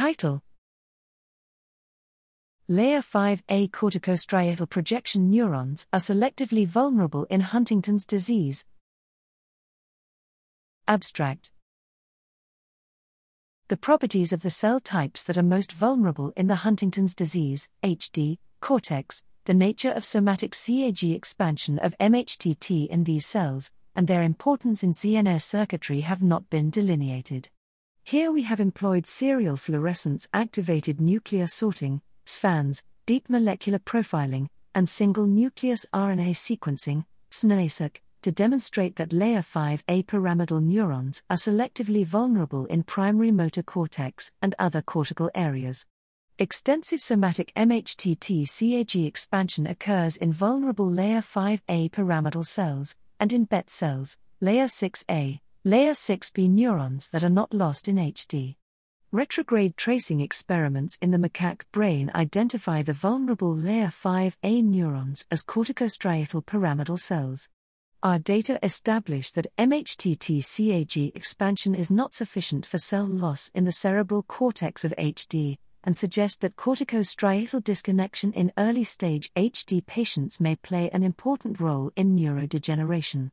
Title Layer 5A corticostriatal projection neurons are selectively vulnerable in Huntington's disease. Abstract The properties of the cell types that are most vulnerable in the Huntington's disease, HD, cortex, the nature of somatic CAG expansion of MHTT in these cells, and their importance in CNS circuitry have not been delineated. Here we have employed serial fluorescence activated nuclear sorting, SFANS, deep molecular profiling, and single nucleus RNA sequencing, snRNAseq, to demonstrate that layer 5A pyramidal neurons are selectively vulnerable in primary motor cortex and other cortical areas. Extensive somatic MHTT CAG expansion occurs in vulnerable layer 5A pyramidal cells and in Betz cells, layer 6A, layer 6B neurons that are not lost in HD. Retrograde tracing experiments in the macaque brain identify the vulnerable layer 5A neurons as corticostriatal pyramidal cells. Our data establish that MHTT CAG expansion is not sufficient for cell loss in the cerebral cortex of HD, and suggest that corticostriatal disconnection in early stage HD patients may play an important role in neurodegeneration.